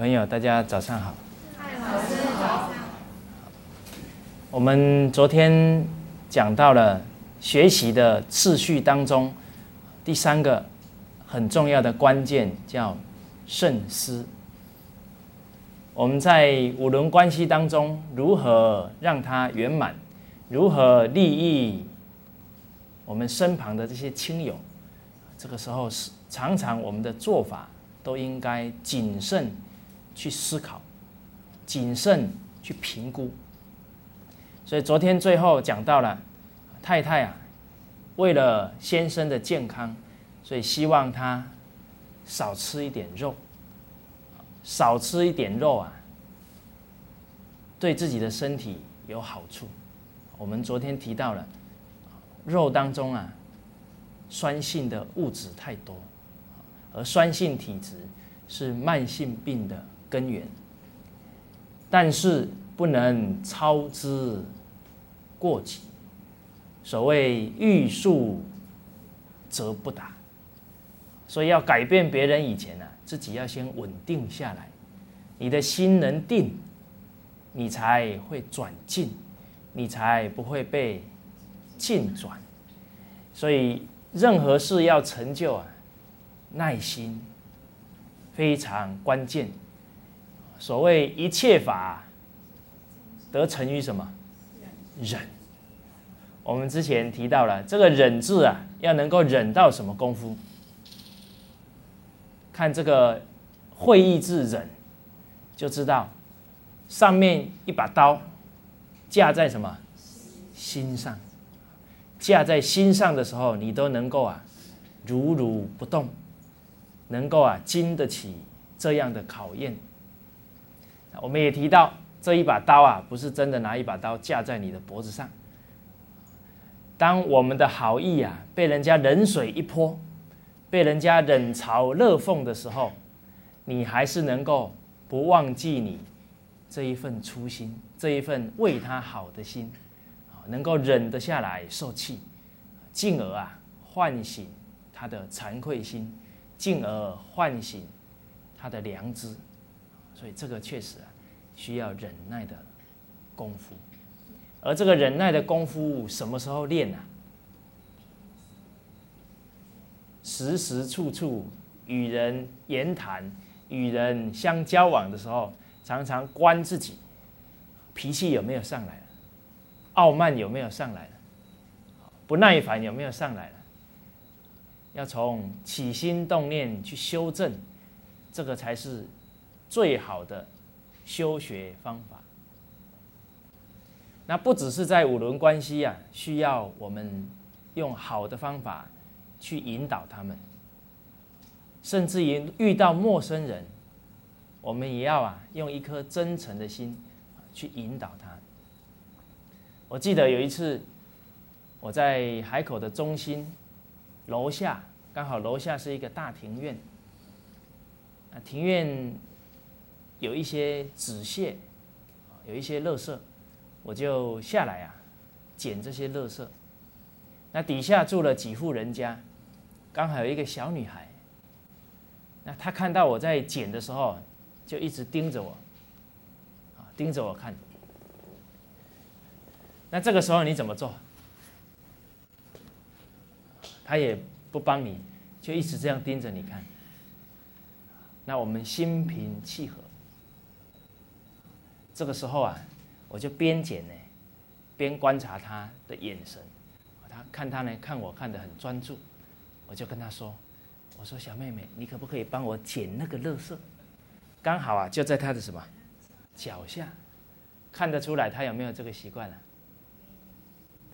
位朋友，大家早上好。我们昨天讲到了学习的次序当中，第三个很重要的关键叫慎思。我们在五伦关系当中，如何让它圆满？如何利益我们身旁的这些亲友？这个时候是常常我们的做法都应该谨慎去思考，谨慎去评估。所以昨天最后讲到了太太啊，为了先生的健康，所以希望他少吃一点肉，少吃一点肉啊，对自己的身体有好处。我们昨天提到了肉当中啊，酸性的物质太多，而酸性体质是慢性病的根源，但是不能操之。过急，所谓欲速则不达，所以要改变别人以前呢，自己要先稳定下来。你的心能定，你才会转进，你才不会被进转。所以任何事要成就啊，耐心非常关键。所谓一切法得成于什么？忍，我们之前提到了这个忍字啊，要能够忍到什么功夫？看这个会意字忍，就知道上面一把刀架在什么心上，架在心上的时候，你都能够啊如如不动，能够啊经得起这样的考验。我们也提到。这一把刀啊，不是真的拿一把刀架在你的脖子上。当我们的好意啊被人家冷水一泼，被人家冷嘲热讽的时候，你还是能够不忘记你这一份初心，这一份为他好的心，能够忍得下来受气，进而啊唤醒他的惭愧心，进而唤醒他的良知。所以这个确实啊。需要忍耐的功夫，而这个忍耐的功夫什么时候练呢？时时处处与人言谈、与人相交往的时候，常常观自己脾气有没有上来了，傲慢有没有上来了，不耐烦有没有上来了，要从起心动念去修正，这个才是最好的。修学方法，那不只是在五伦关系啊，需要我们用好的方法去引导他们，甚至于遇到陌生人，我们也要啊用一颗真诚的心去引导他。我记得有一次，我在海口的中心楼下，刚好楼下是一个大庭院，啊庭院。有一些纸屑，有一些垃圾，我就下来啊，捡这些垃圾。那底下住了几户人家，刚好有一个小女孩。那她看到我在捡的时候，就一直盯着我，啊，盯着我看。那这个时候你怎么做？她也不帮你，就一直这样盯着你看。那我们心平气和。这个时候啊，我就边捡呢，边观察他的眼神。他看他呢，看我看得很专注，我就跟他说：“我说小妹妹，你可不可以帮我捡那个垃圾？刚好啊，就在他的什么脚下，看得出来他有没有这个习惯了？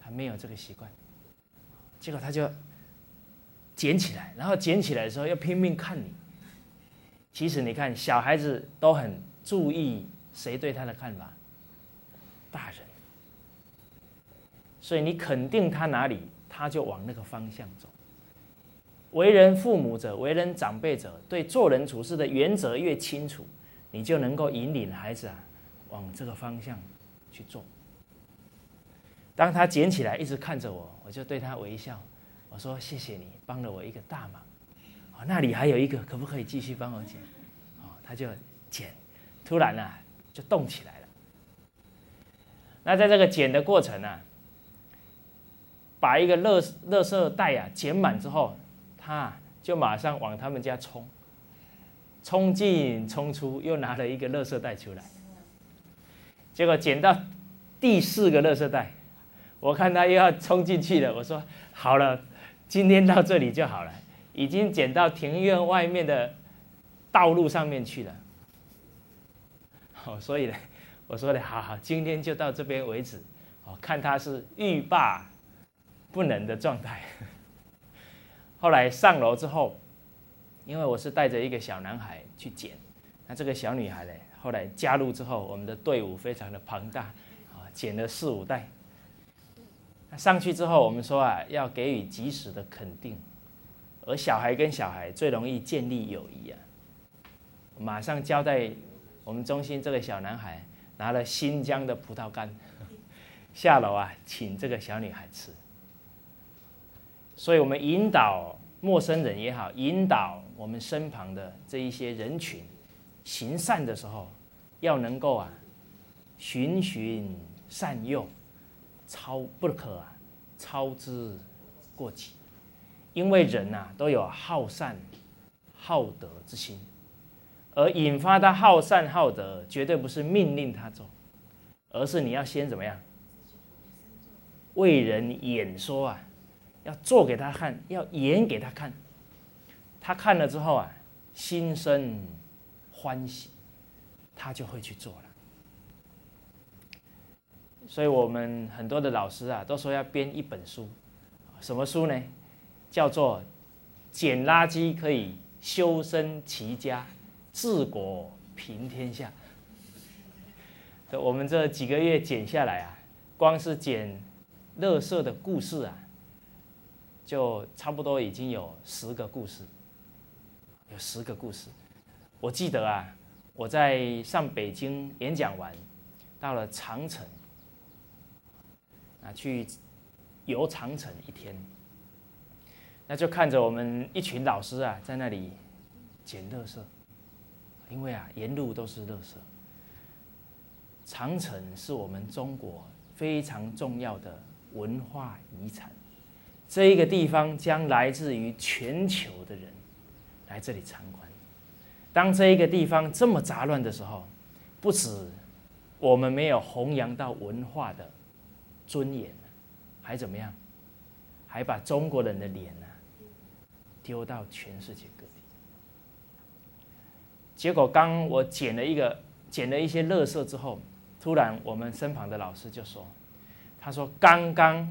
他没有这个习惯。结果他就捡起来，然后捡起来的时候又拼命看你。其实你看，小孩子都很注意。”谁对他的看法？大人。所以你肯定他哪里，他就往那个方向走。为人父母者，为人长辈者，对做人处事的原则越清楚，你就能够引领孩子啊，往这个方向去做。当他捡起来，一直看着我，我就对他微笑，我说：“谢谢你帮了我一个大忙。”哦，那里还有一个，可不可以继续帮我捡？哦，他就。捡，突然啊就动起来了。那在这个捡的过程啊，把一个乐乐色袋啊捡满之后，他就马上往他们家冲，冲进冲出，又拿了一个乐色袋出来。结果捡到第四个乐色袋，我看他又要冲进去了，我说好了，今天到这里就好了。已经捡到庭院外面的道路上面去了。哦，所以呢，我说的好好，今天就到这边为止。哦，看他是欲罢不能的状态。后来上楼之后，因为我是带着一个小男孩去捡，那这个小女孩呢，后来加入之后，我们的队伍非常的庞大，啊，捡了四五袋。那上去之后，我们说啊，要给予及时的肯定。而小孩跟小孩最容易建立友谊啊！马上交代我们中心这个小男孩拿了新疆的葡萄干下楼啊，请这个小女孩吃。所以我们引导陌生人也好，引导我们身旁的这一些人群行善的时候，要能够啊循循善诱，超不可啊操之过急。因为人呐都有好善、好德之心，而引发他好善好德，绝对不是命令他做，而是你要先怎么样？为人演说啊，要做给他看，要演给他看，他看了之后啊，心生欢喜，他就会去做了。所以我们很多的老师啊，都说要编一本书，什么书呢？叫做捡垃圾可以修身齐家治国平天下。这我们这几个月剪下来啊，光是剪乐色的故事啊，就差不多已经有十个故事，有十个故事。我记得啊，我在上北京演讲完，到了长城啊，去游长城一天。那就看着我们一群老师啊，在那里捡垃圾，因为啊，沿路都是垃圾。长城是我们中国非常重要的文化遗产，这一个地方将来自于全球的人来这里参观。当这一个地方这么杂乱的时候，不止我们没有弘扬到文化的尊严，还怎么样？还把中国人的脸呢？丢到全世界，结果刚我捡了一个捡了一些垃圾之后，突然我们身旁的老师就说：“他说刚刚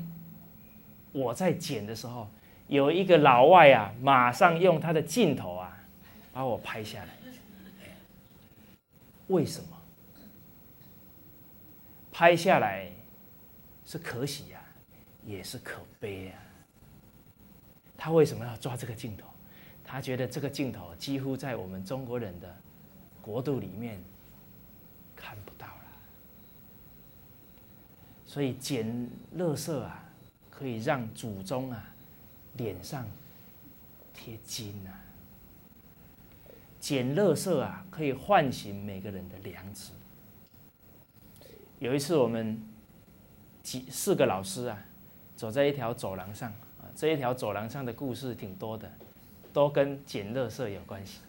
我在捡的时候，有一个老外啊，马上用他的镜头啊把我拍下来。为什么？拍下来是可喜呀，也是可悲呀。”他为什么要抓这个镜头？他觉得这个镜头几乎在我们中国人的国度里面看不到了。所以捡垃圾啊，可以让祖宗啊脸上贴金啊；捡垃圾啊，可以唤醒每个人的良知。有一次，我们几四个老师啊，走在一条走廊上啊。这一条走廊上的故事挺多的，都跟捡垃圾有关系。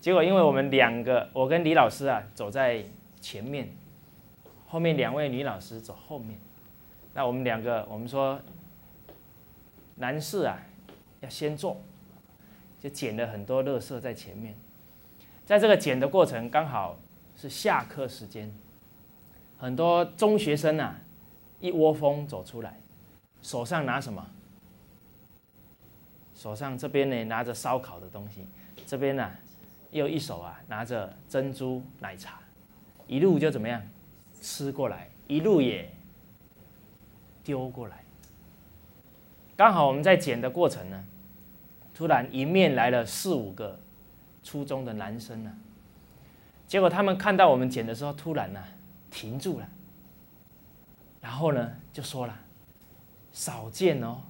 结果，因为我们两个，我跟李老师啊走在前面，后面两位女老师走后面。那我们两个，我们说男士啊要先做，就捡了很多垃圾在前面。在这个捡的过程，刚好是下课时间，很多中学生啊一窝蜂走出来。手上拿什么？手上这边呢拿着烧烤的东西，这边呢又一手啊拿着珍珠奶茶，一路就怎么样吃过来，一路也丢过来。刚好我们在捡的过程呢，突然迎面来了四五个初中的男生呢，结果他们看到我们捡的时候，突然呢停住了，然后呢就说了。少见哦，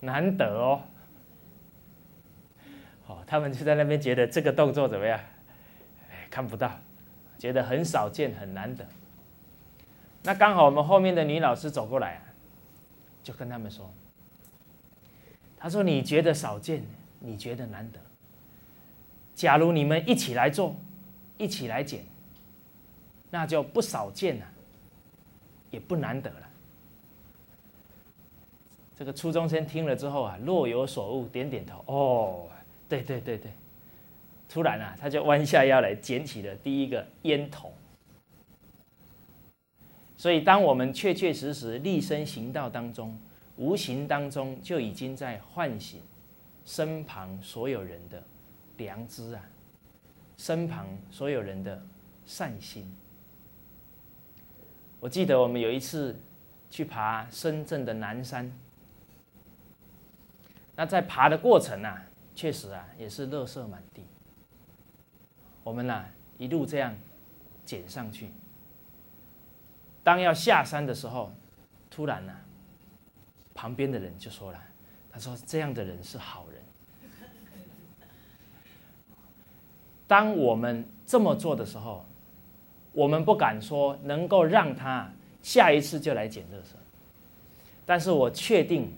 难得哦。好，他们就在那边觉得这个动作怎么样？看不到，觉得很少见很难得。那刚好我们后面的女老师走过来啊，就跟他们说：“他说你觉得少见，你觉得难得。假如你们一起来做，一起来捡，那就不少见了，也不难得了。”这个初中生听了之后啊，若有所悟，点点头。哦，对对对对。突然啊，他就弯下腰来捡起了第一个烟头。所以，当我们确确实实立身行道当中，无形当中就已经在唤醒身旁所有人的良知啊，身旁所有人的善心。我记得我们有一次去爬深圳的南山。那在爬的过程啊，确实啊，也是垃圾满地。我们呐，一路这样捡上去。当要下山的时候，突然呢，旁边的人就说了：“他说这样的人是好人。”当我们这么做的时候，我们不敢说能够让他下一次就来捡垃圾，但是我确定。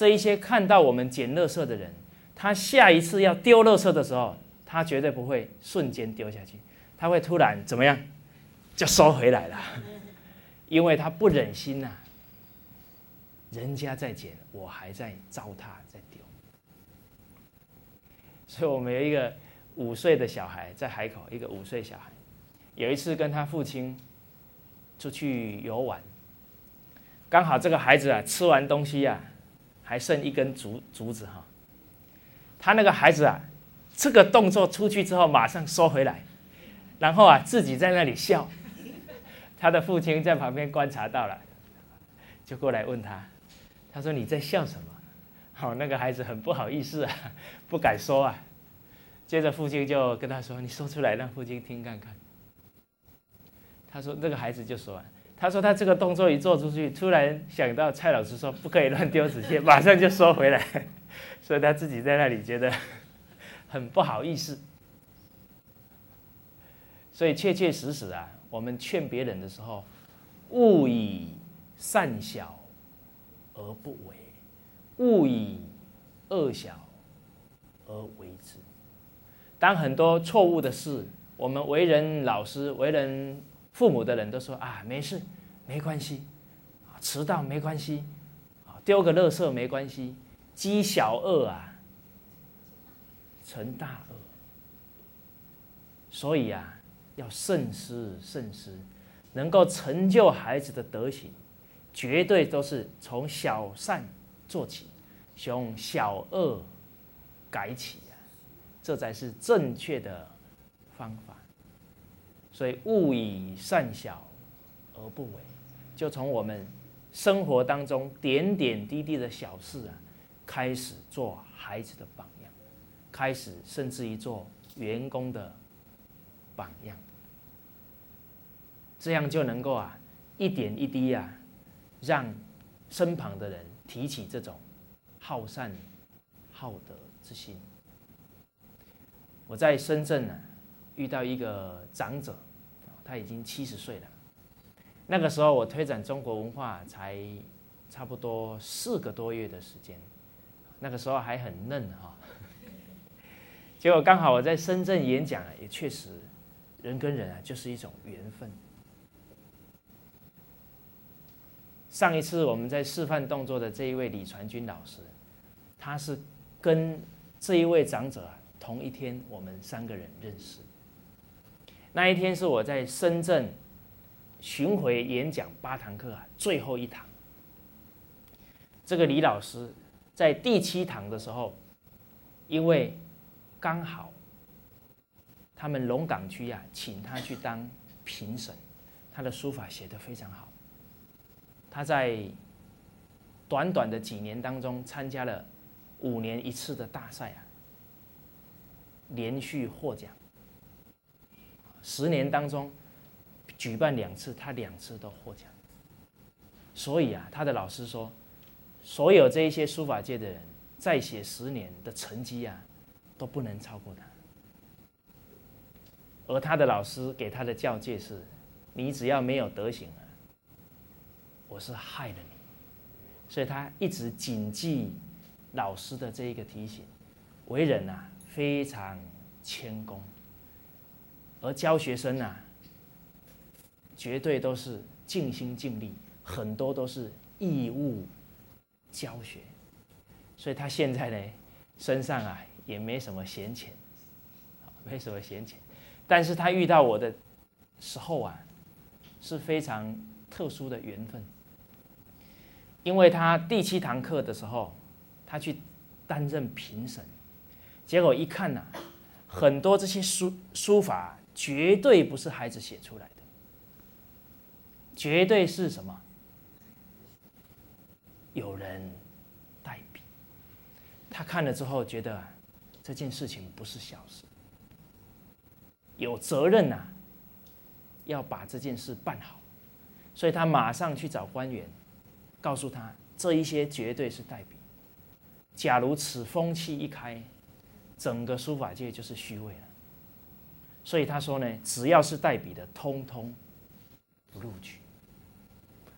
这一些看到我们捡垃圾的人，他下一次要丢垃圾的时候，他绝对不会瞬间丢下去，他会突然怎么样，就收回来了，因为他不忍心呐，人家在捡，我还在糟蹋在丢。所以我们有一个五岁的小孩在海口，一个五岁小孩，有一次跟他父亲出去游玩，刚好这个孩子啊吃完东西呀。还剩一根竹竹子哈，他那个孩子啊，这个动作出去之后马上收回来，然后啊自己在那里笑，他的父亲在旁边观察到了，就过来问他，他说你在笑什么？好，那个孩子很不好意思啊，不敢说啊。接着父亲就跟他说，你说出来让父亲听看看。他说那个孩子就说。他说他这个动作一做出去，突然想到蔡老师说不可以乱丢纸屑，马上就收回来，所以他自己在那里觉得很不好意思。所以确确实实啊，我们劝别人的时候，勿以善小而不为，勿以恶小而为之。当很多错误的事，我们为人老师、为人。父母的人都说啊，没事，没关系，迟到没关系，啊，丢个垃圾没关系，积小恶啊，成大恶。所以啊，要慎思慎思，能够成就孩子的德行，绝对都是从小善做起，从小恶改起啊，这才是正确的方法。所以，勿以善小而不为，就从我们生活当中点点滴滴的小事啊，开始做孩子的榜样，开始甚至于做员工的榜样，这样就能够啊，一点一滴啊，让身旁的人提起这种好善好德之心。我在深圳呢。遇到一个长者，他已经七十岁了。那个时候我推展中国文化才差不多四个多月的时间，那个时候还很嫩哈。结果刚好我在深圳演讲，也确实，人跟人啊就是一种缘分。上一次我们在示范动作的这一位李传军老师，他是跟这一位长者同一天，我们三个人认识。那一天是我在深圳巡回演讲八堂课啊，最后一堂。这个李老师在第七堂的时候，因为刚好他们龙岗区啊，请他去当评审，他的书法写得非常好。他在短短的几年当中，参加了五年一次的大赛啊，连续获奖。十年当中，举办两次，他两次都获奖。所以啊，他的老师说，所有这一些书法界的人，再写十年的成绩啊，都不能超过他。而他的老师给他的教诫是：你只要没有德行啊，我是害了你。所以他一直谨记老师的这一个提醒，为人啊非常谦恭，而教学生啊，绝对都是尽心尽力，很多都是义务教学。所以他现在呢，身上啊也没什么闲钱，没什么闲钱，但是他遇到我的时候啊，是非常特殊的缘分。因为他第七堂课的时候，他去担任评审，结果一看呐，很多这些书书法绝对不是孩子写出来的，绝对是什么？有人代笔。他看了之后觉得，这件事情不是小事，有责任呐，要把这件事办好，所以他马上去找官员。告诉他，这一些绝对是代笔。假如此风气一开，整个书法界就是虚伪了。所以他说呢，只要是代笔的，通通不录取。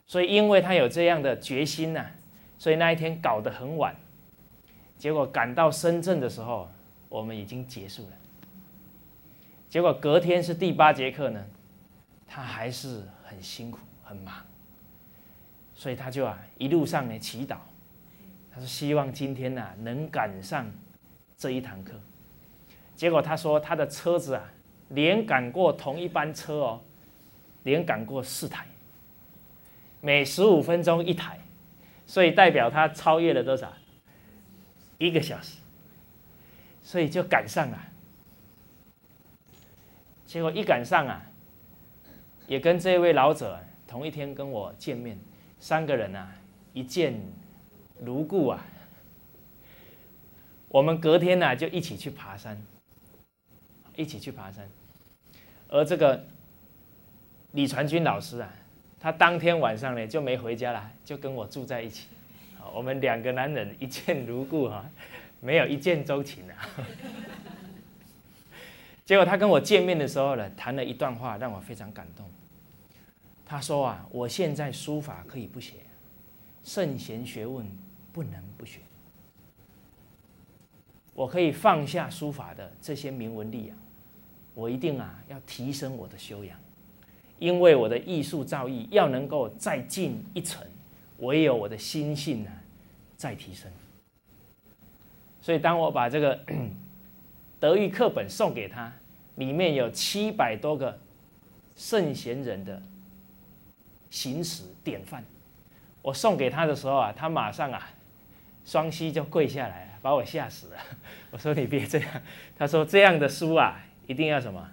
所以因为他有这样的决心呐，所以那一天搞得很晚，结果赶到深圳的时候，我们已经结束了。结果隔天是第八节课呢，他还是很辛苦，很忙。所以他就啊一路上呢祈祷，他说希望今天呢能赶上这一堂课。结果他说他的车子啊连赶过同一班车哦，连赶过四台，每十五分钟一台，所以代表他超越了多少？一个小时，所以就赶上了。结果一赶上啊，也跟这位老者同一天跟我见面。三个人啊，一见如故啊。我们隔天呢就一起去爬山，一起去爬山。而这个李传军老师啊，他当天晚上呢就没回家了，就跟我住在一起。我们两个男人一见如故啊，没有一见钟情啊。结果他跟我见面的时候呢，谈了一段话，让我非常感动。他说啊，我现在书法可以不写，圣贤学问不能不学。我可以放下书法的这些铭文力啊，我一定啊要提升我的修养，因为我的艺术造诣要能够再进一层，唯有我的心性呢再提升。所以当我把这个 德育课本送给他，里面有七百多个圣贤人的。行史典范，我送给他的时候啊，他马上啊，双膝就跪下来，把我吓死了。我说你别这样，他说这样的书啊，一定要什么，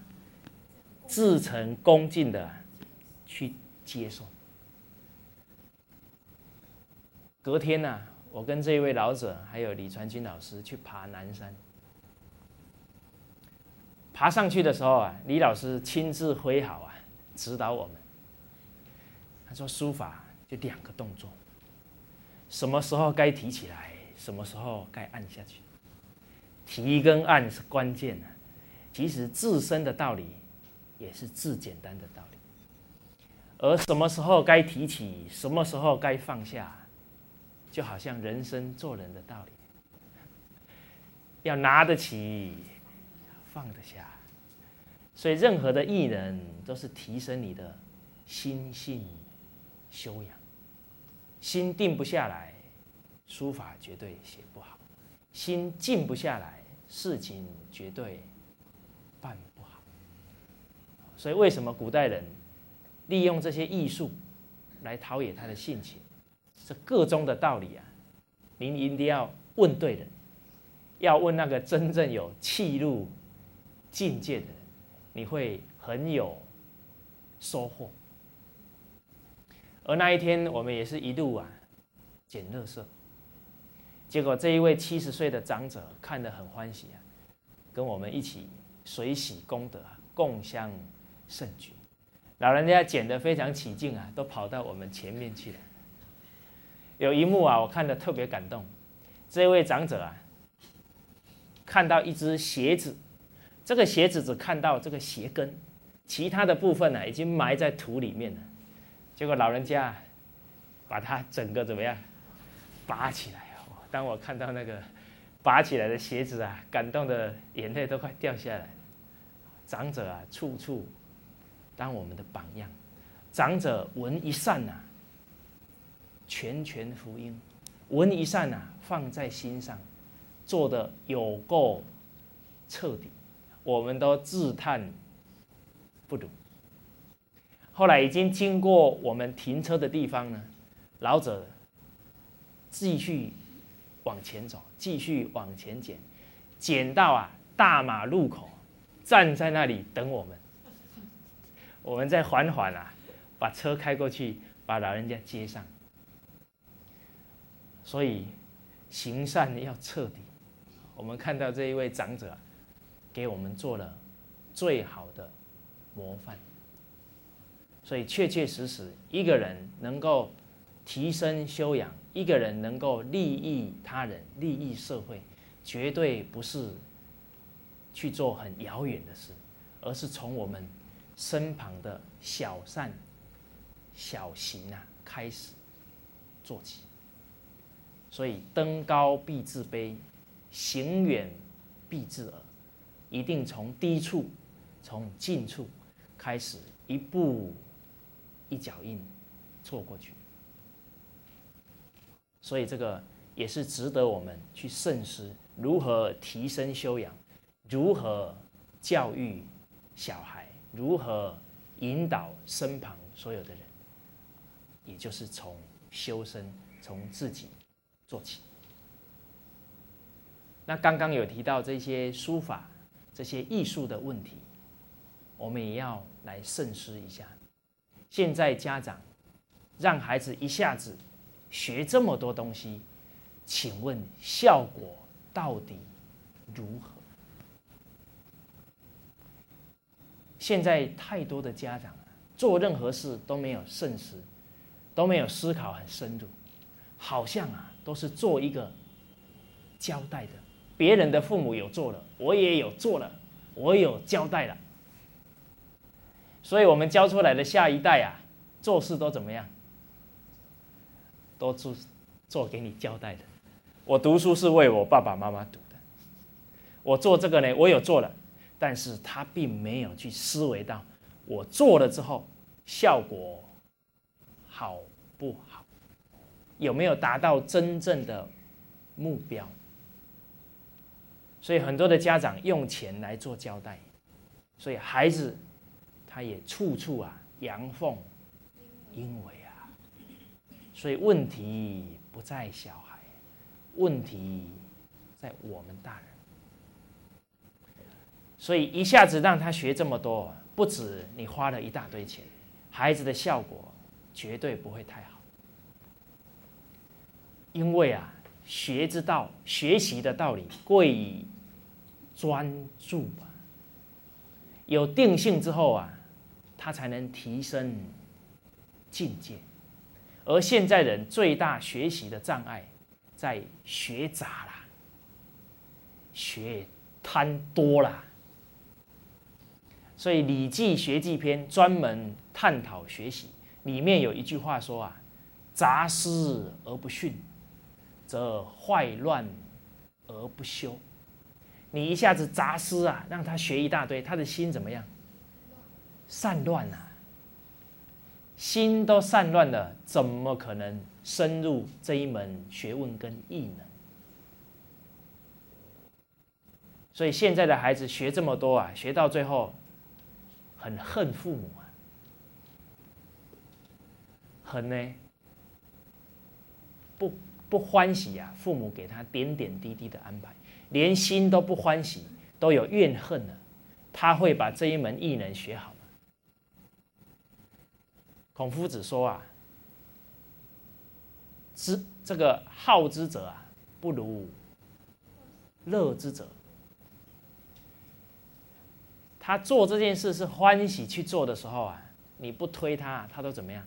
至诚恭敬的去接受。隔天呢，我跟这位老者还有李传军老师去爬南山，爬上去的时候啊，李老师亲自挥毫啊，指导我们。他说：“书法就两个动作，什么时候该提起来，什么时候该按下去。提跟按是关键啊。其实自身的道理也是至简单的道理。而什么时候该提起，什么时候该放下，就好像人生做人的道理，要拿得起，放得下。所以任何的艺人，都是提升你的心性。”修养，心定不下来，书法绝对写不好；心静不下来，事情绝对。所以，为什么古代人利用这些艺术来陶冶他的性情？这个中的道理啊，您一定要问对人，要问那个真正有气入境界的人，你会很有收获。而那一天，我们也是一路啊捡垃圾，结果这一位七十岁的长者看得很欢喜啊，跟我们一起水洗功德，共襄盛举。老人家捡得非常起劲啊，都跑到我们前面去了。有一幕啊，我看得特别感动。这位长者啊，看到一只鞋子这个鞋子只看到这个鞋跟，其他的部分呢已经埋在土里面了。结果老人家把它整个怎么样拔起来哦？当我看到那个拔起来的鞋子啊，感动的眼泪都快掉下来。长者啊，处处当我们的榜样。长者闻一善呐，全权福音，闻一善呐，放在心上，做的有够彻底，我们都自叹不如。后来已经经过我们停车的地方呢，老者继续往前走，继续往前捡，捡到啊大马路口，站在那里等我们，我们再缓缓啊。把车开过去，把老人家接上。所以行善要彻底。我们看到这一位长者，给我们做了最好的模范。所以确确实实，一个人能够提升修养，一个人能够利益他人、利益社会，绝对不是去做很遥远的事，而是从我们身旁的小善。小行啊，开始做起。所以登高必自卑，行远必自耳。一定从低处，从近处开始，一步一脚印错过去。所以这个也是值得我们去慎思：如何提升修养，如何教育小孩，如何引导身旁所有的人。也就是从修身，从自己做起。那刚刚有提到这些书法、这些艺术的问题，我们也要来慎思一下。现在家长让孩子一下子学这么多东西，请问效果到底如何？现在太多的家长做任何事都没有慎思。都没有思考很深入，好像啊都是做一个交代的。别人的父母有做了，我也有做了，我有交代了。所以，我们教出来的下一代啊，做事都怎么样？都做做给你交代的。我读书是为我爸爸妈妈读的，我做这个呢，我有做了，但是他并没有去思维到我做了之后效果好。不好，有没有达到真正的目标？所以很多的家长用钱来做交代，所以孩子他也处处啊阳奉阴违啊。所以问题不在小孩，问题在我们大人。所以一下子让他学这么多，不止你花了一大堆钱，孩子的效果。绝对不会太好，因为啊，学之道，学习的道理贵以专注啊。有定性之后啊，他才能提升境界。而现在人最大学习的障碍，在学杂啦，学贪多啦。所以《礼记学记篇》专门探讨学习。里面有一句话说啊：“杂思而不训，则坏乱而不修。”你一下子杂思啊，让他学一大堆，他的心怎么样？散乱啊！心都散乱了，怎么可能深入这一门学问跟艺呢？所以现在的孩子学这么多啊，学到最后很恨父母啊。很呢，不不欢喜呀！父母给他点点滴滴的安排，连心都不欢喜，都有怨恨了。他会把这一门艺能学好吗？孔夫子说啊：“知这个好之者啊，不如乐之者。”他做这件事是欢喜去做的时候啊，你不推他，他都怎么样？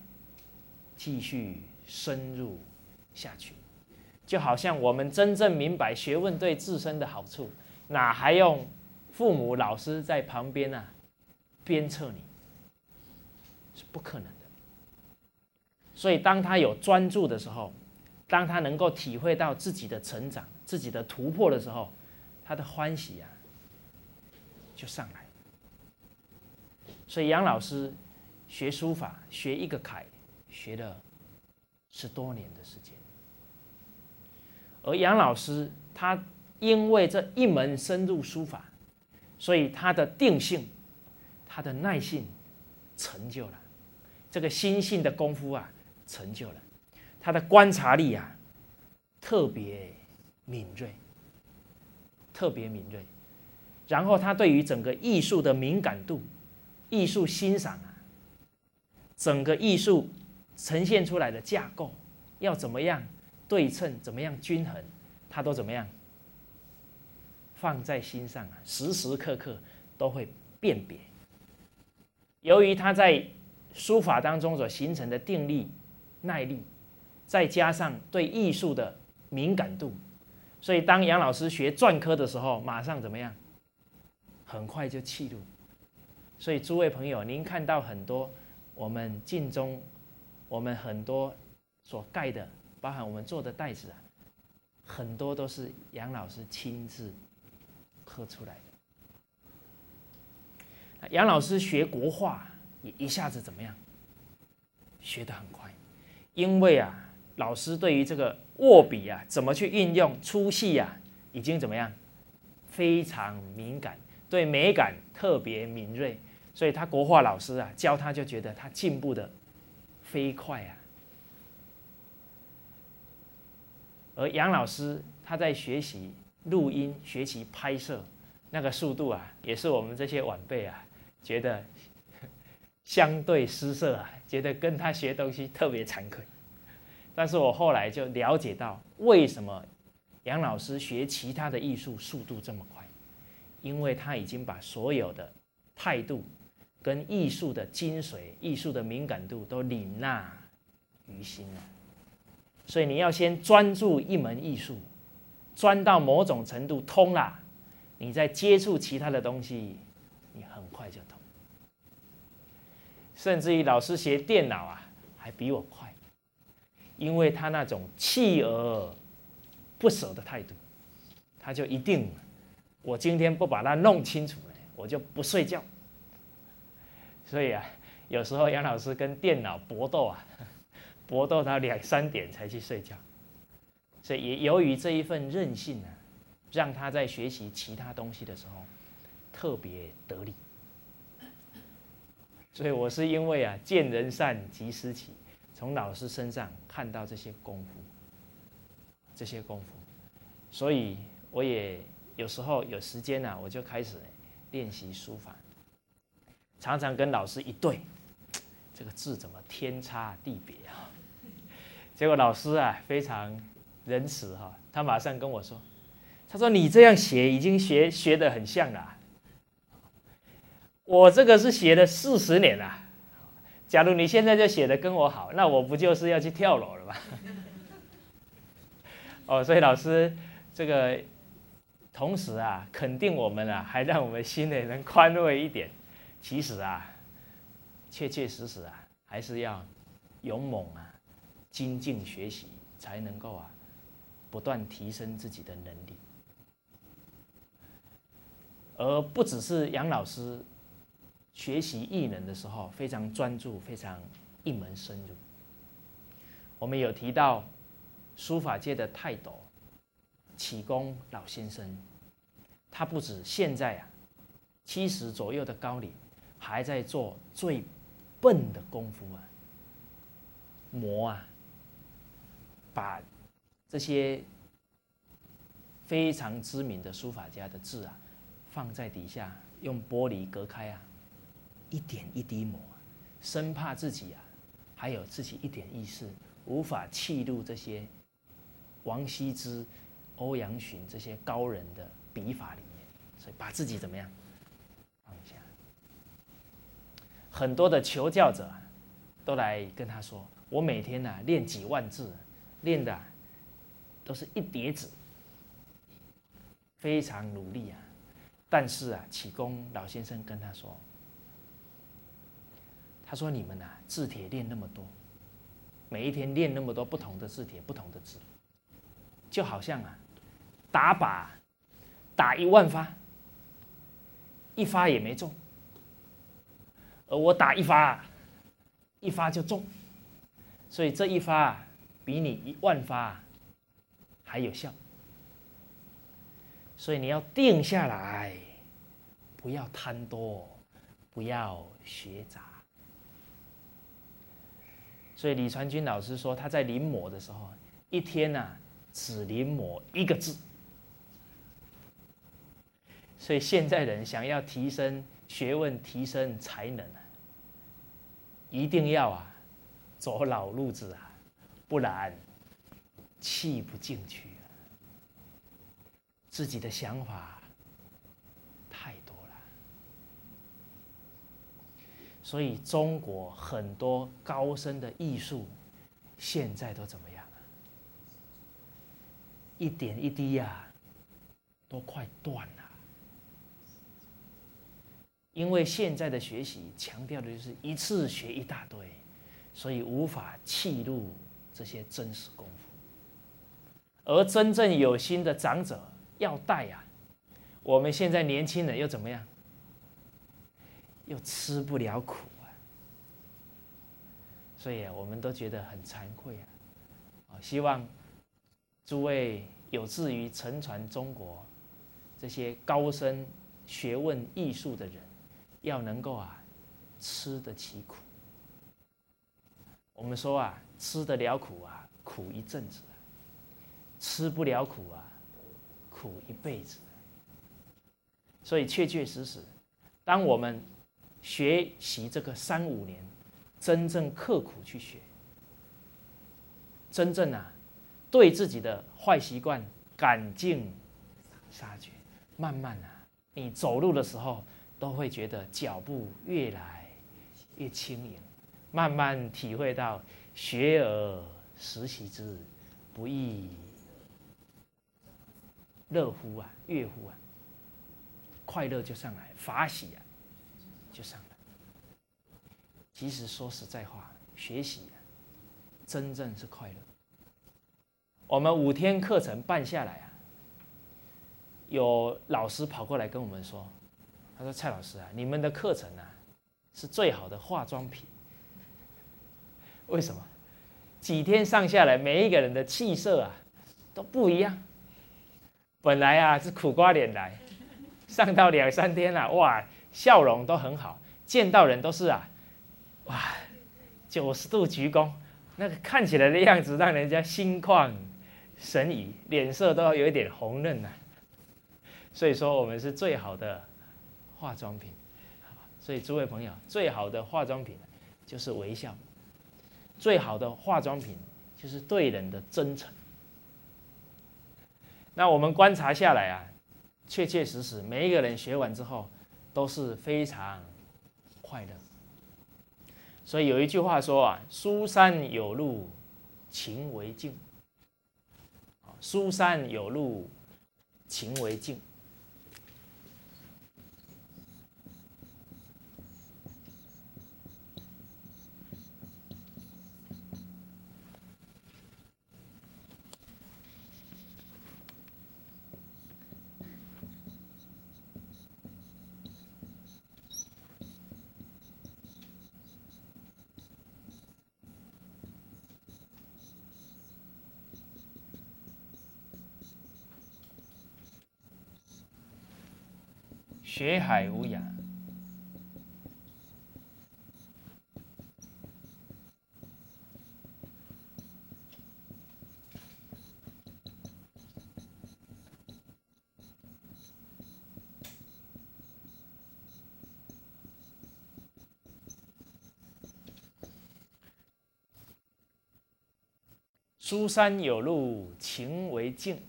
继续深入下去，就好像我们真正明白学问对自身的好处，哪还用父母、老师在旁边啊鞭策你，是不可能的。所以，当他有专注的时候，当他能够体会到自己的成长、自己的突破的时候，他的欢喜啊就上来。所以，杨老师学书法，学一个楷，学了十多年的时间。而杨老师他因为这一门深入书法，所以他的定性、他的耐性成就了这个心性的功夫啊，成就了他的观察力啊，特别敏锐，特别敏锐。然后他对于整个艺术的敏感度、艺术欣赏啊，整个艺术呈现出来的架构要怎么样对称，怎么样均衡，他都怎么样？放在心上啊，时时刻刻都会辨别。由于他在书法当中所形成的定力、耐力，再加上对艺术的敏感度，所以当杨老师学篆刻的时候，马上怎么样？很快就气入。所以诸位朋友，您看到很多我们镜中，我们很多所盖的，包含我们做的袋子啊，很多都是杨老师亲自。刻出来的。杨老师学国画也一下子怎么样？学得很快，因为啊，老师对于这个握笔啊，怎么去运用粗细啊，已经怎么样？非常敏感，对美感特别敏锐，所以他国画老师啊教他就觉得他进步的飞快啊。而杨老师他在学习。录音学习拍摄，那个速度啊，也是我们这些晚辈啊，觉得相对失色啊，觉得跟他学东西特别惭愧。但是我后来就了解到，为什么杨老师学其他的艺术速度这么快，因为他已经把所有的态度跟艺术的精髓、艺术的敏感度都领纳于心了。所以你要先专注一门艺术。钻到某种程度通了，你再接触其他的东西，你很快就通。甚至于老师学电脑啊，还比我快，因为他那种锲而不舍的态度，他就一定，我今天不把它弄清楚了，我就不睡觉。所以啊，有时候杨老师跟电脑搏斗啊，搏斗到两三点才去睡觉。所以也由于这一份韧性呢，让他在学习其他东西的时候特别得力。所以我是因为啊，见人善即思齐，从老师身上看到这些功夫，这些功夫，所以我也有时候有时间呢，我就开始练习书法，常常跟老师一对，这个字怎么天差地别啊？结果老师啊，非常。仁慈哈，他马上跟我说：“他说你这样写已经学学的很像了。我这个是写了四十年了。假如你现在就写的跟我好，那我不就是要去跳楼了吗？” 哦，所以老师这个同时啊，肯定我们啊，还让我们心里能宽慰一点。其实啊，切切实实啊，还是要勇猛啊，精进学习才能够啊。不断提升自己的能力，而不只是杨老师学习艺能的时候非常专注、非常一门深入。我们有提到书法界的泰斗启功老先生，他不止现在啊七十左右的高龄，还在做最笨的功夫啊，磨啊，把。这些非常知名的书法家的字啊，放在底下用玻璃隔开啊，一点一滴抹，生怕自己啊还有自己一点意识，无法契入这些王羲之、欧阳询这些高人的笔法里面，所以把自己怎么样放下。很多的求教者都来跟他说：“我每天呢练几万字，练的。”都是一叠纸，非常努力啊，但是啊，启功老先生跟他说：“他说你们呐，字帖练那么多，每一天练那么多不同的字帖、不同的字，就好像啊，打靶打一万发，一发也没中，而我打一发，一发就中，所以这一发比你一万发还有效。”所以你要定下来，不要贪多，不要学杂。所以李传君老师说，他在临摹的时候，一天呐只临摹一个字。所以现在人想要提升学问、提升才能啊，一定要啊走老路子啊，不然气不进去。自己的想法太多了，所以中国很多高深的艺术，现在都怎么样啊？一点一滴呀，都快断了。因为现在的学习强调的就是一次学一大堆，所以无法记入这些真实功夫。而真正有心的长者。要带呀！我们现在年轻人又怎么样？又吃不了苦啊！所以，我们都觉得很惭愧啊！啊，希望诸位有志于承传中国这些高深学问艺术的人，要能够啊吃得起苦。我们说啊，吃得了苦啊，苦一阵子；吃不了苦啊。苦一辈子，所以确确实实，当我们学习这个三五年，真正刻苦去学，真正啊，对自己的坏习惯赶尽杀绝，慢慢啊，你走路的时候都会觉得脚步越来越轻盈，慢慢体会到学而时习之，不亦？乐乎啊，悦乎啊，快乐就上来，法喜啊就上来。其实说实在话，学习啊，真正是快乐。我们五天课程办下来啊，有老师跑过来跟我们说，他说：“蔡老师啊，你们的课程啊，是最好的化妆品。为什么？几天上下来，每一个人的气色啊都不一样。”本来啊是苦瓜脸来，上到两三天了，哇，笑容都很好，见到人都是啊，哇，九十度鞠躬，那个看起来的样子让人家心旷神怡，脸色都要有一点红润呐。所以说我们是最好的化妆品，所以诸位朋友，最好的化妆品就是微笑，最好的化妆品就是对人的真诚。那我们观察下来啊，确确实实，每一个人学完之后都是非常快乐。所以有一句话说啊：“书山有路勤为径。”书山有路勤为径。学海无涯，书山有路勤为径，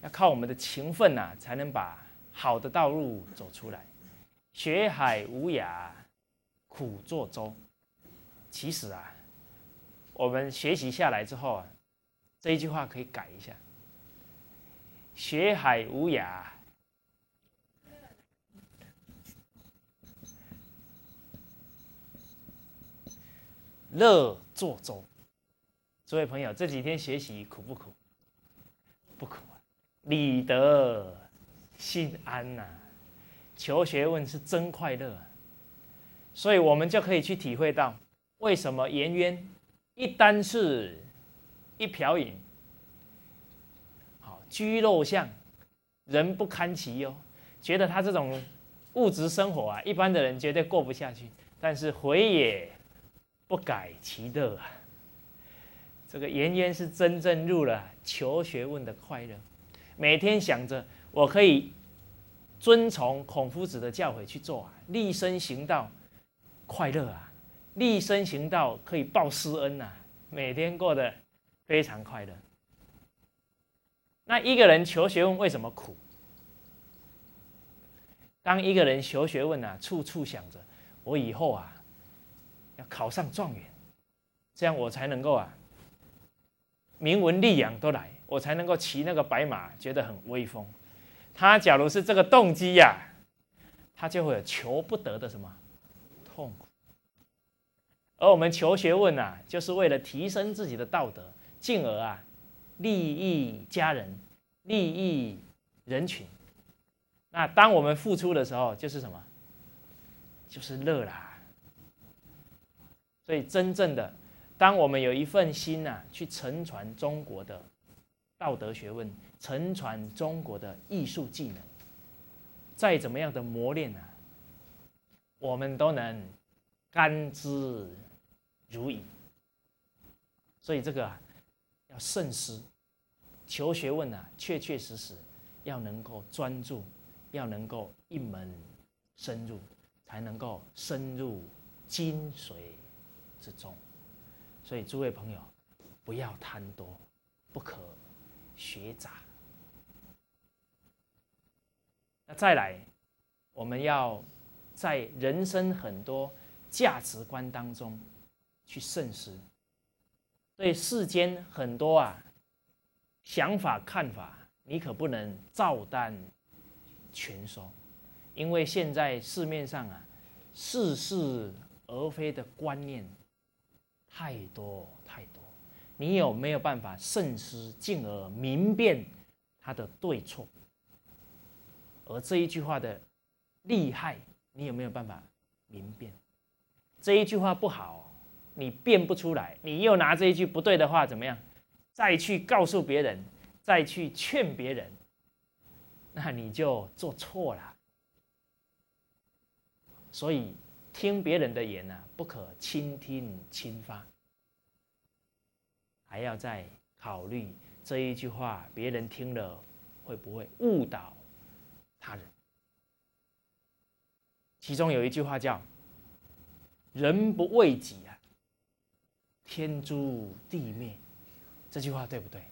要靠我们的勤奋呐，才能把。好的道路走出来。学海无涯苦作舟。其实啊我们学习下来之后啊这一句话可以改一下。学海无涯乐作舟。诸位朋友这几天学习苦不苦？不苦啊。你的心安呐。求学问是真快乐啊，所以我们就可以去体会到，为什么颜渊一箪食，一瓢饮，好居陋巷，人不堪其忧，觉得他这种物质生活啊，一般的人绝对过不下去。但是回也不改其乐啊。这个颜渊是真正入了求学问的快乐，每天想着我可以遵从孔夫子的教诲去做啊，立身行道，快乐啊，立身行道可以报师恩呐，每天过得非常快乐。那一个人求学问为什么苦？当一个人求学问啊，处处想着我以后啊要考上状元，这样我才能够啊。名闻利养都来，我才能够骑那个白马，觉得很威风。他假如是这个动机呀，他就会有求不得的什么痛苦。而我们求学问啊，就是为了提升自己的道德，进而啊利益家人、利益人群。那当我们付出的时候，就是什么？就是乐啦。所以真正的。当我们有一份心呐，去承传中国的道德学问，承传中国的艺术技能，再怎么样的磨练啊，我们都能甘之如饴。所以这个啊，要慎思，求学问啊，确确实实要能够专注，要能够一门深入，才能够深入精髓之中。所以，诸位朋友，不要贪多，不可学杂。那再来，我们要在人生很多价值观当中去慎思。对世间很多啊想法看法，你可不能照单全收，因为现在市面上啊似是而非的观念。太多太多，你有没有办法慎思，进而明辨他的对错？而这一句话的厉害，你有没有办法明辨？这一句话不好，你辨不出来，你又拿这一句不对的话怎么样？再去告诉别人，再去劝别人，那你就做错了。所以。听别人的言呢，不可倾听轻发，还要再考虑这一句话，别人听了会不会误导他人？其中有一句话叫“人不为己啊，天诛地灭”，这句话对不对？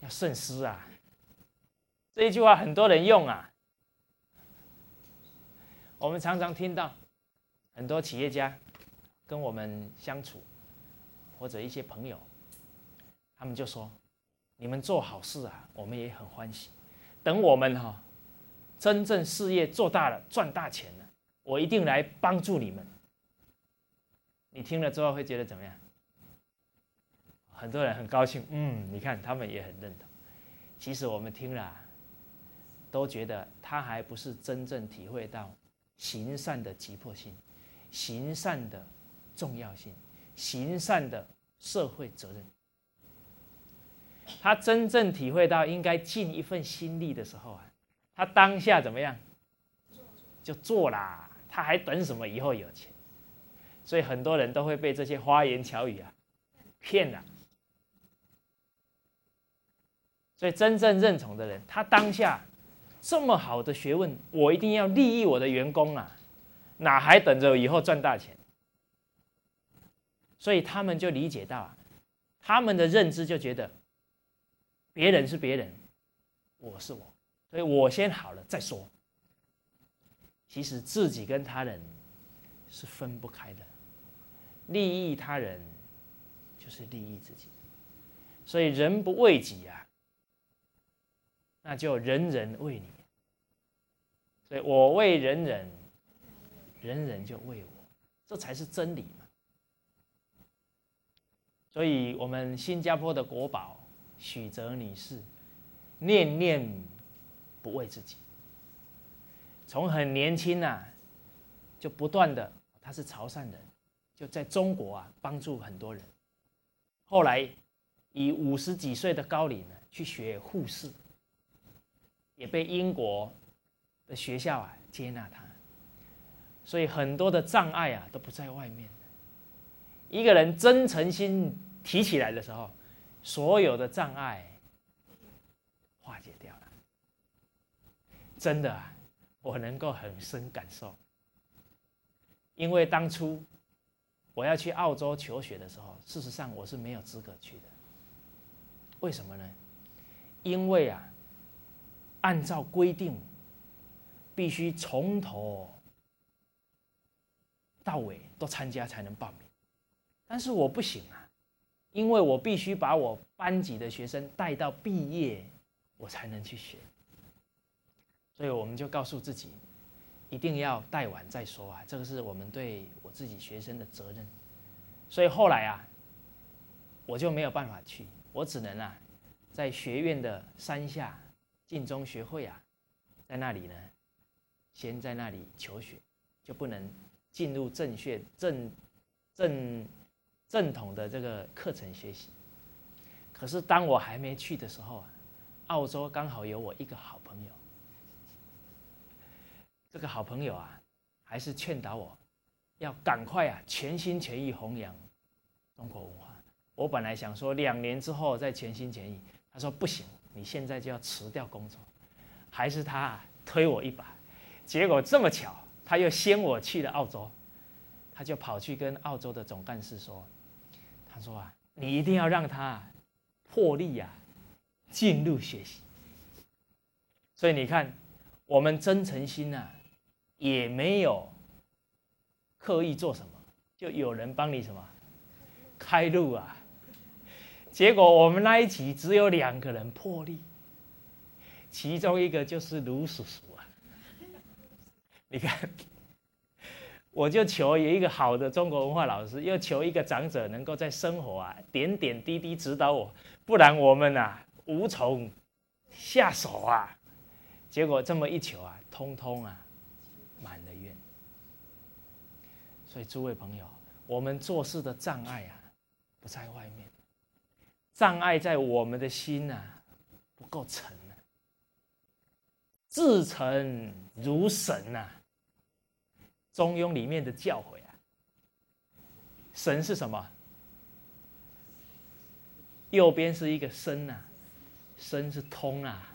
要慎思啊！这一句话很多人用啊。我们常常听到很多企业家跟我们相处，或者一些朋友，他们就说：“你们做好事啊，我们也很欢喜。等我们哈真正事业做大了，赚大钱了，我一定来帮助你们。”你听了之后会觉得怎么样？很多人很高兴，嗯，你看他们也很认同。其实我们听了，都觉得他还不是真正体会到。行善的急迫性，行善的重要性，行善的社会责任。他真正体会到应该尽一份心力的时候啊，他当下怎么样？就做啦。他还等什么？以后有钱。所以很多人都会被这些花言巧语啊骗了。所以真正认同的人，他当下。这么好的学问，我一定要利益我的员工啊！哪还等着以后赚大钱？所以他们就理解到啊，他们的认知就觉得，别人是别人，我是我，所以我先好了再说。其实自己跟他人是分不开的，利益他人就是利益自己，所以人不为己啊，那就人人为你。所以我为人人，人人就为我，这才是真理嘛。所以，我们新加坡的国宝许哲女士，念念不为自己。从很年轻呐，就不断的，她是潮汕人，就在中国啊帮助很多人。后来以五十几岁的高龄呢，去学护士，也被英国的学校啊接纳她。所以很多的障碍啊都不在外面。一个人真诚心提起来的时候，所有的障碍化解掉了。真的啊，我能够很深感受。因为当初我要去澳洲求学的时候，事实上我是没有资格去的。为什么呢？因为啊，按照规定，必须从头到尾都参加才能报名。但是我不行啊，因为我必须把我班级的学生带到毕业，我才能去学。所以我们就告诉自己，一定要带完再说啊，这个是我们对我自己学生的责任。所以后来啊，我就没有办法去，我只能啊，在学院的山下晋中学会啊，在那里呢，先在那里求学，就不能进入正学正正。正统的这个课程学习，可是当我还没去的时候啊，澳洲刚好有我一个好朋友，这个好朋友啊，还是劝导我，要赶快啊，全心全意弘扬中国文化。我本来想说两年之后再全心全意，他说不行，你现在就要辞掉工作。还是他推我一把，结果这么巧，他又先我去了澳洲，他就跑去跟澳洲的总干事说。他说啊，你一定要让他破例呀，进入学习。所以你看，我们真诚心呐，也没有刻意做什么，就有人帮你什么开路啊。结果我们那一集只有两个人破例，其中一个就是卢叔叔啊。你看。我就求有一个好的中国文化老师，又求一个长者能够在生活啊点点滴滴指导我，不然我们啊无从下手啊。结果这么一求啊，通通啊满了愿。所以诸位朋友，我们做事的障碍啊不在外面，障碍在我们的心呐不够诚啊，至诚如神呐。中庸里面的教诲啊，神是什么？右边是一个身呐，身是通啊，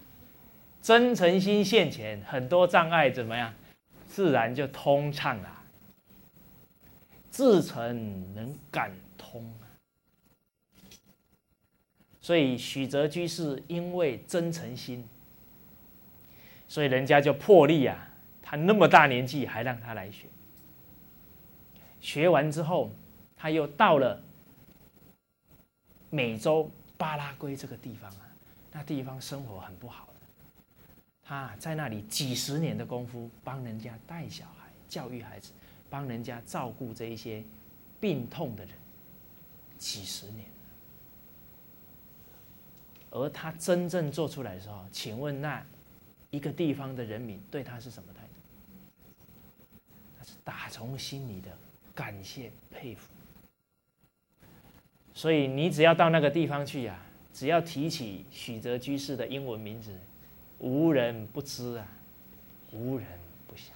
真诚心现前，很多障碍怎么样，自然就通畅了。自诚能感通啊，所以许哲居士因为真诚心，所以人家就破例啊。他那么大年纪还让他来学，学完之后，他又到了美洲巴拉圭这个地方啊，那地方生活很不好的。他在那里几十年的功夫，帮人家带小孩、教育孩子，帮人家照顾这一些病痛的人，几十年。而他真正做出来的时候，请问那一个地方的人民对他是什么的？打从心里的感谢佩服，所以你只要到那个地方去呀，只要提起许哲居士的英文名字，无人不知啊，无人不晓。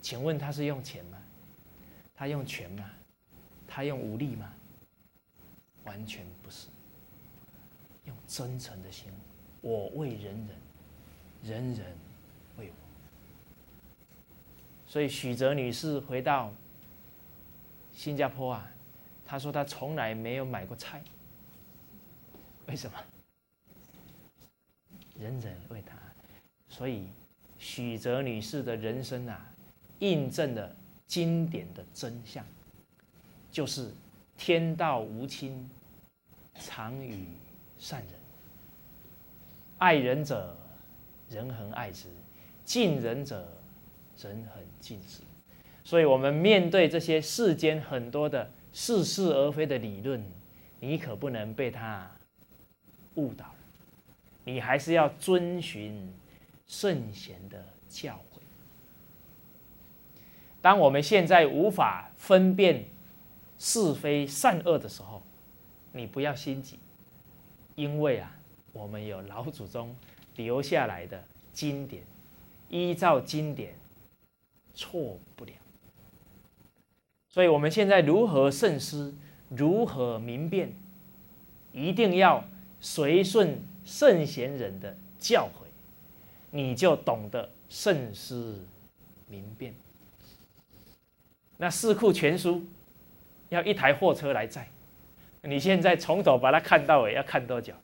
请问他是用钱吗？他用权吗？他用武力吗？完全不是，用真诚的心，我为人人，人人。所以许哲女士回到新加坡啊，她说她从来没有买过菜。为什么？人人为她。所以许哲女士的人生啊，印证了经典的真相，就是天道无亲，常与善人。爱人者，人恒爱之；敬人者。人很近视，所以我们面对这些世间很多的似是而非的理论，你可不能被他误导。你还是要遵循圣贤的教诲。当我们现在无法分辨是非善恶的时候，你不要心急，因为啊，我们有老祖宗留下来的经典，依照经典，错不了。所以，我们现在如何慎思，如何明辨，一定要随顺圣贤人的教诲，你就懂得慎思明辨。那《四库全书》要一台货车来载，你现在从头把它看到尾，要看多久？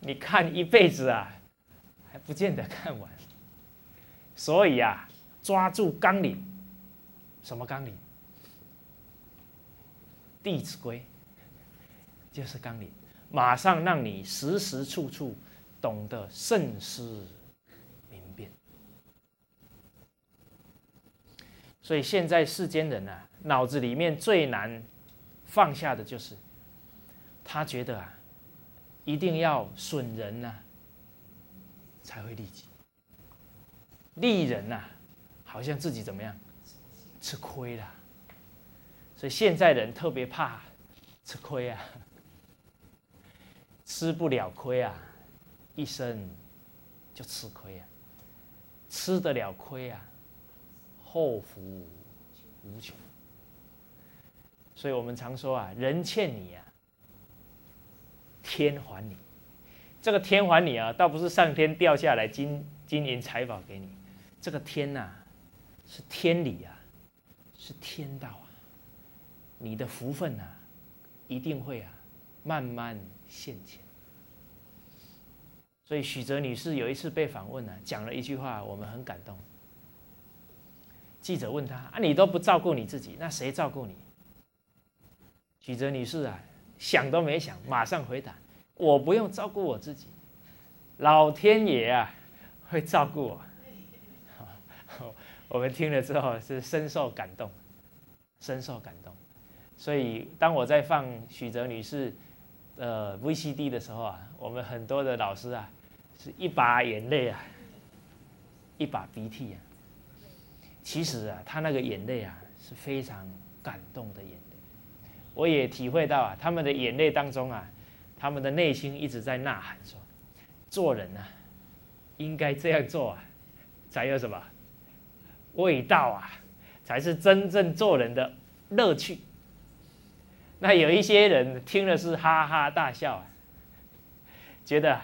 你看一辈子啊，还不见得看完。所以啊，抓住纲领，什么纲领？《弟子规》就是纲领，马上让你时时处处懂得慎思明辨。所以现在世间人啊，脑子里面最难放下的就是，他觉得啊，一定要损人呐，才会利己；利人呐，好像自己怎么样吃亏了。所以现在人特别怕吃亏啊，吃不了亏啊，一生就吃亏啊，吃得了亏啊。后福无穷，所以我们常说啊，人欠你啊，天还你。这个天还你啊，倒不是上天掉下来金金银财宝给你，这个天呐，是天理啊，是天道啊。你的福分呐，一定会啊，慢慢现前。所以许哲女士有一次被访问呢，讲了一句话，我们很感动。记者问他：“啊，你都不照顾你自己，那谁照顾你？”许哲女士啊，想都没想，马上回答：“我不用照顾我自己，老天爷啊会照顾我。”我们听了之后是深受感动，深受感动。所以当我在放许哲女士呃 VCD 的时候啊，我们很多的老师啊，是一把眼泪啊，一把鼻涕啊。其实啊，他那个眼泪啊是非常感动的眼泪，我也体会到啊，他们的眼泪当中啊，他们的内心一直在呐喊说：做人啊，应该这样做啊，才有什么味道啊，才是真正做人的乐趣。那有一些人听了是哈哈大笑啊，觉得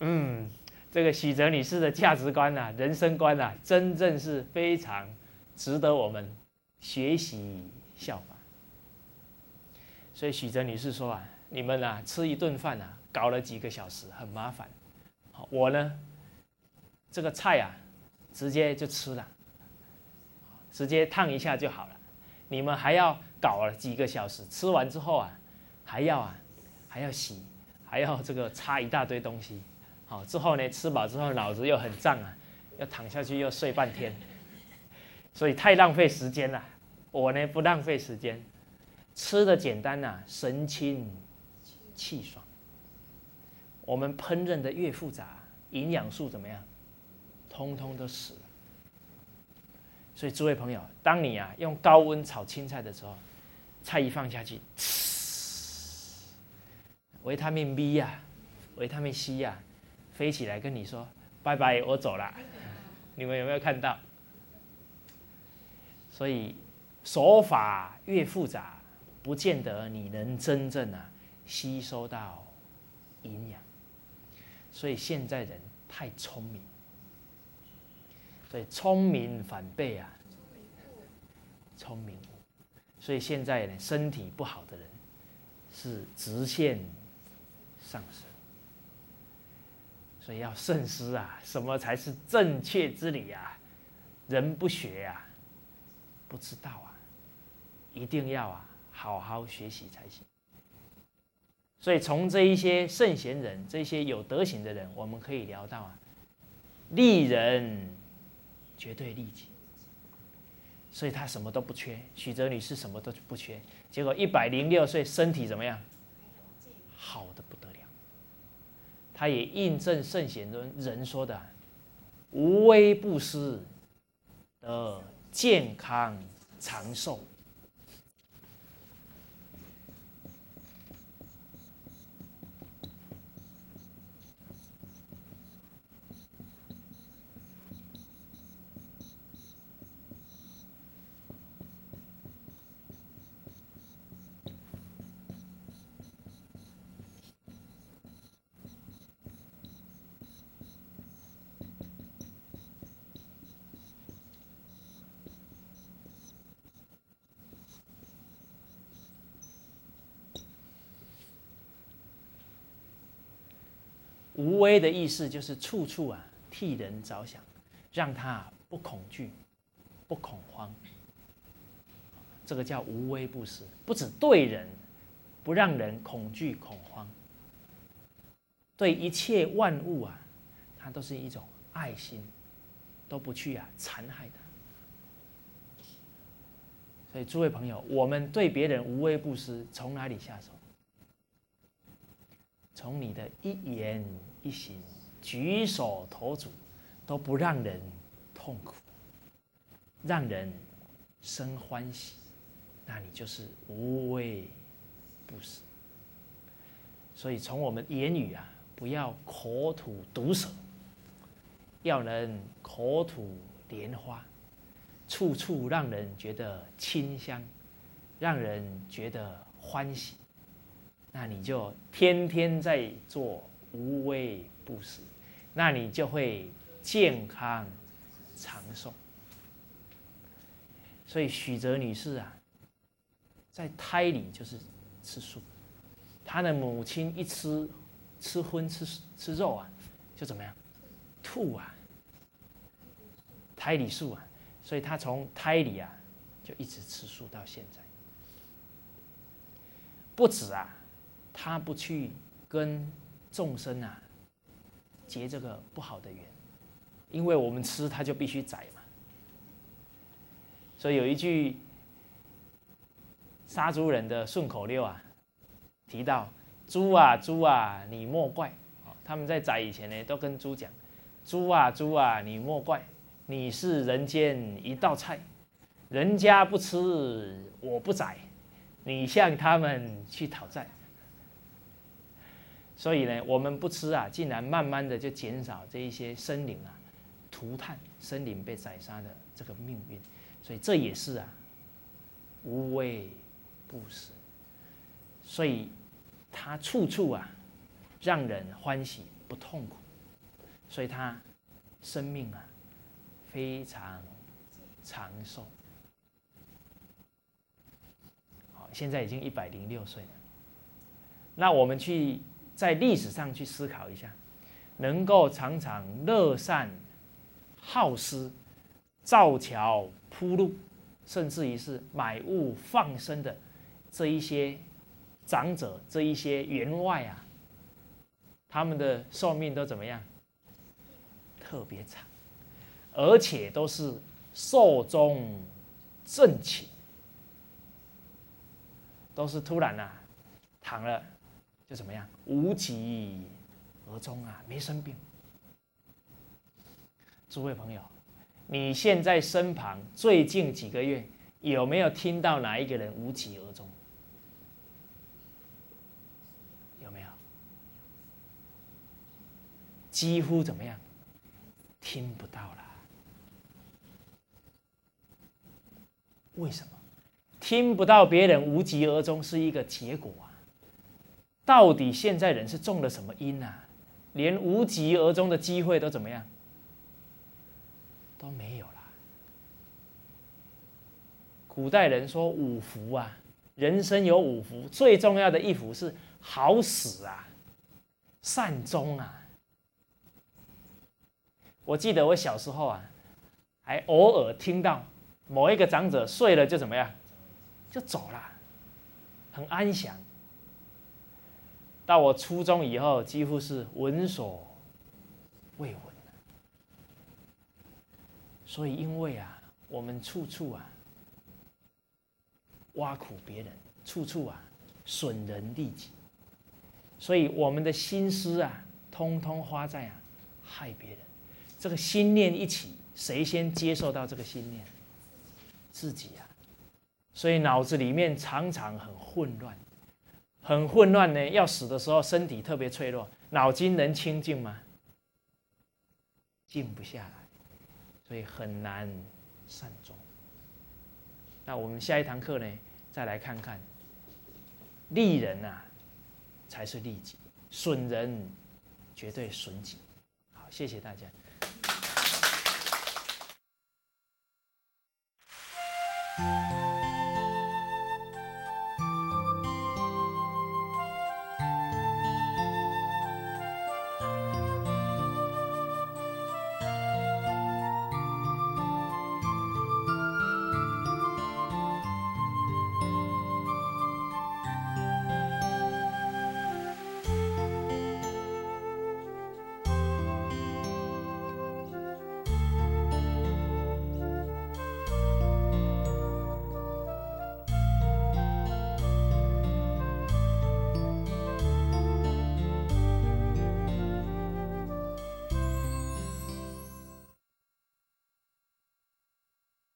嗯，这个许哲女士的价值观啊，人生观啊，真正是非常。值得我们学习效仿。所以许哲女士说啊：“你们啊，吃一顿饭啊，搞了几个小时，很麻烦。好，我呢，这个菜啊，直接就吃了，直接烫一下就好了。你们还要搞了几个小时，吃完之后啊，还要啊，还要洗，还要这个擦一大堆东西。好，之后呢，吃饱之后脑子又很胀啊，要躺下去又睡半天。”所以太浪费时间了，我呢不浪费时间，吃的简单呐，神清气爽。我们烹饪的越复杂，营养素怎么样？通通都死了。所以诸位朋友，当你啊用高温炒青菜的时候，菜一放下去，维他命 B 呀，维他命 C 呀，飞起来跟你说拜拜，我走了。你们有没有看到？所以手法越复杂，不见得你能真正啊吸收到营养。所以现在人太聪明，所以聪明反被啊聪明。所以现在呢，身体不好的人是直线上升。所以要慎思啊，什么才是正确之理啊？人不学啊。不知道啊，一定要啊，好好学习才行。所以从这一些圣贤人、这些有德行的人，我们可以聊到啊，利人绝对利己，所以他什么都不缺。许哲女士什么都不缺，结果一百零六岁，身体怎么样？好的不得了。他也印证圣贤中人说的“无微不施”的健康长寿。无微的意思就是处处啊替人着想，让他不恐惧、不恐慌。这个叫无微不施，不止对人，不让人恐惧恐慌，对一切万物啊，它都是一种爱心，都不去啊残害它。所以诸位朋友，我们对别人无微不施，从哪里下手？从你的一言一行、举手投足，都不让人痛苦，让人生欢喜，那你就是无畏不死。所以从我们言语啊，不要口吐毒舌，要能口吐莲花，处处让人觉得清香，让人觉得欢喜。那你就天天在做无微不施，那你就会健康长寿。所以许哲女士啊，在胎里就是吃素，她的母亲一吃吃荤吃吃肉啊，就怎么样吐啊，胎里素啊，所以她从胎里啊就一直吃素到现在，不止啊。她不去跟众生啊结这个不好的缘，因为我们吃他就必须宰嘛。所以有一句杀猪人的顺口溜啊，提到猪啊猪啊你莫怪，他们在宰以前呢都跟猪讲，猪啊猪啊你莫怪，你是人间一道菜，人家不吃我不宰，你向他们去讨债。所以呢，我们不吃啊，竟然慢慢的就减少这一些生灵啊，涂炭生灵被宰杀的这个命运。所以这也是啊，无畏不施。所以他处处啊，让人欢喜不痛苦。所以他生命啊，非常长寿。好，现在已经一百零六岁了。那我们去。在历史上去思考一下，能够常常乐善好施、造桥铺路，甚至于是买物放生的这一些长者、这一些员外啊，他们的寿命都怎么样？特别长，而且都是寿终正寝，都是突然啊，躺了。就怎么样，无疾而终啊，没生病。诸位朋友，你现在身旁最近几个月有没有听到哪一个人无疾而终？有没有？几乎怎么样？听不到了。为什么？听不到别人无疾而终是一个结果啊。到底现在人是中了什么因啊？连无疾而终的机会都怎么样？都没有了。古代人说五福啊，人生有五福，最重要的一福是好死啊，善终啊。我记得我小时候啊，还偶尔听到某一个长者睡了就怎么样，就走了，很安详。到我初中以后，几乎是闻所未闻所以，因为啊，我们处处啊挖苦别人，处处啊损人利己。所以我们的心思啊，通通花在啊害别人。这个心念一起，谁先接受到这个心念？自己啊。所以脑子里面常常很混乱，很混乱呢。要死的时候，身体特别脆弱，脑筋能清静吗？静不下来，所以很难善终。那我们下一堂课呢，再来看看利人啊，才是利己；损人绝对损己。好，谢谢大家。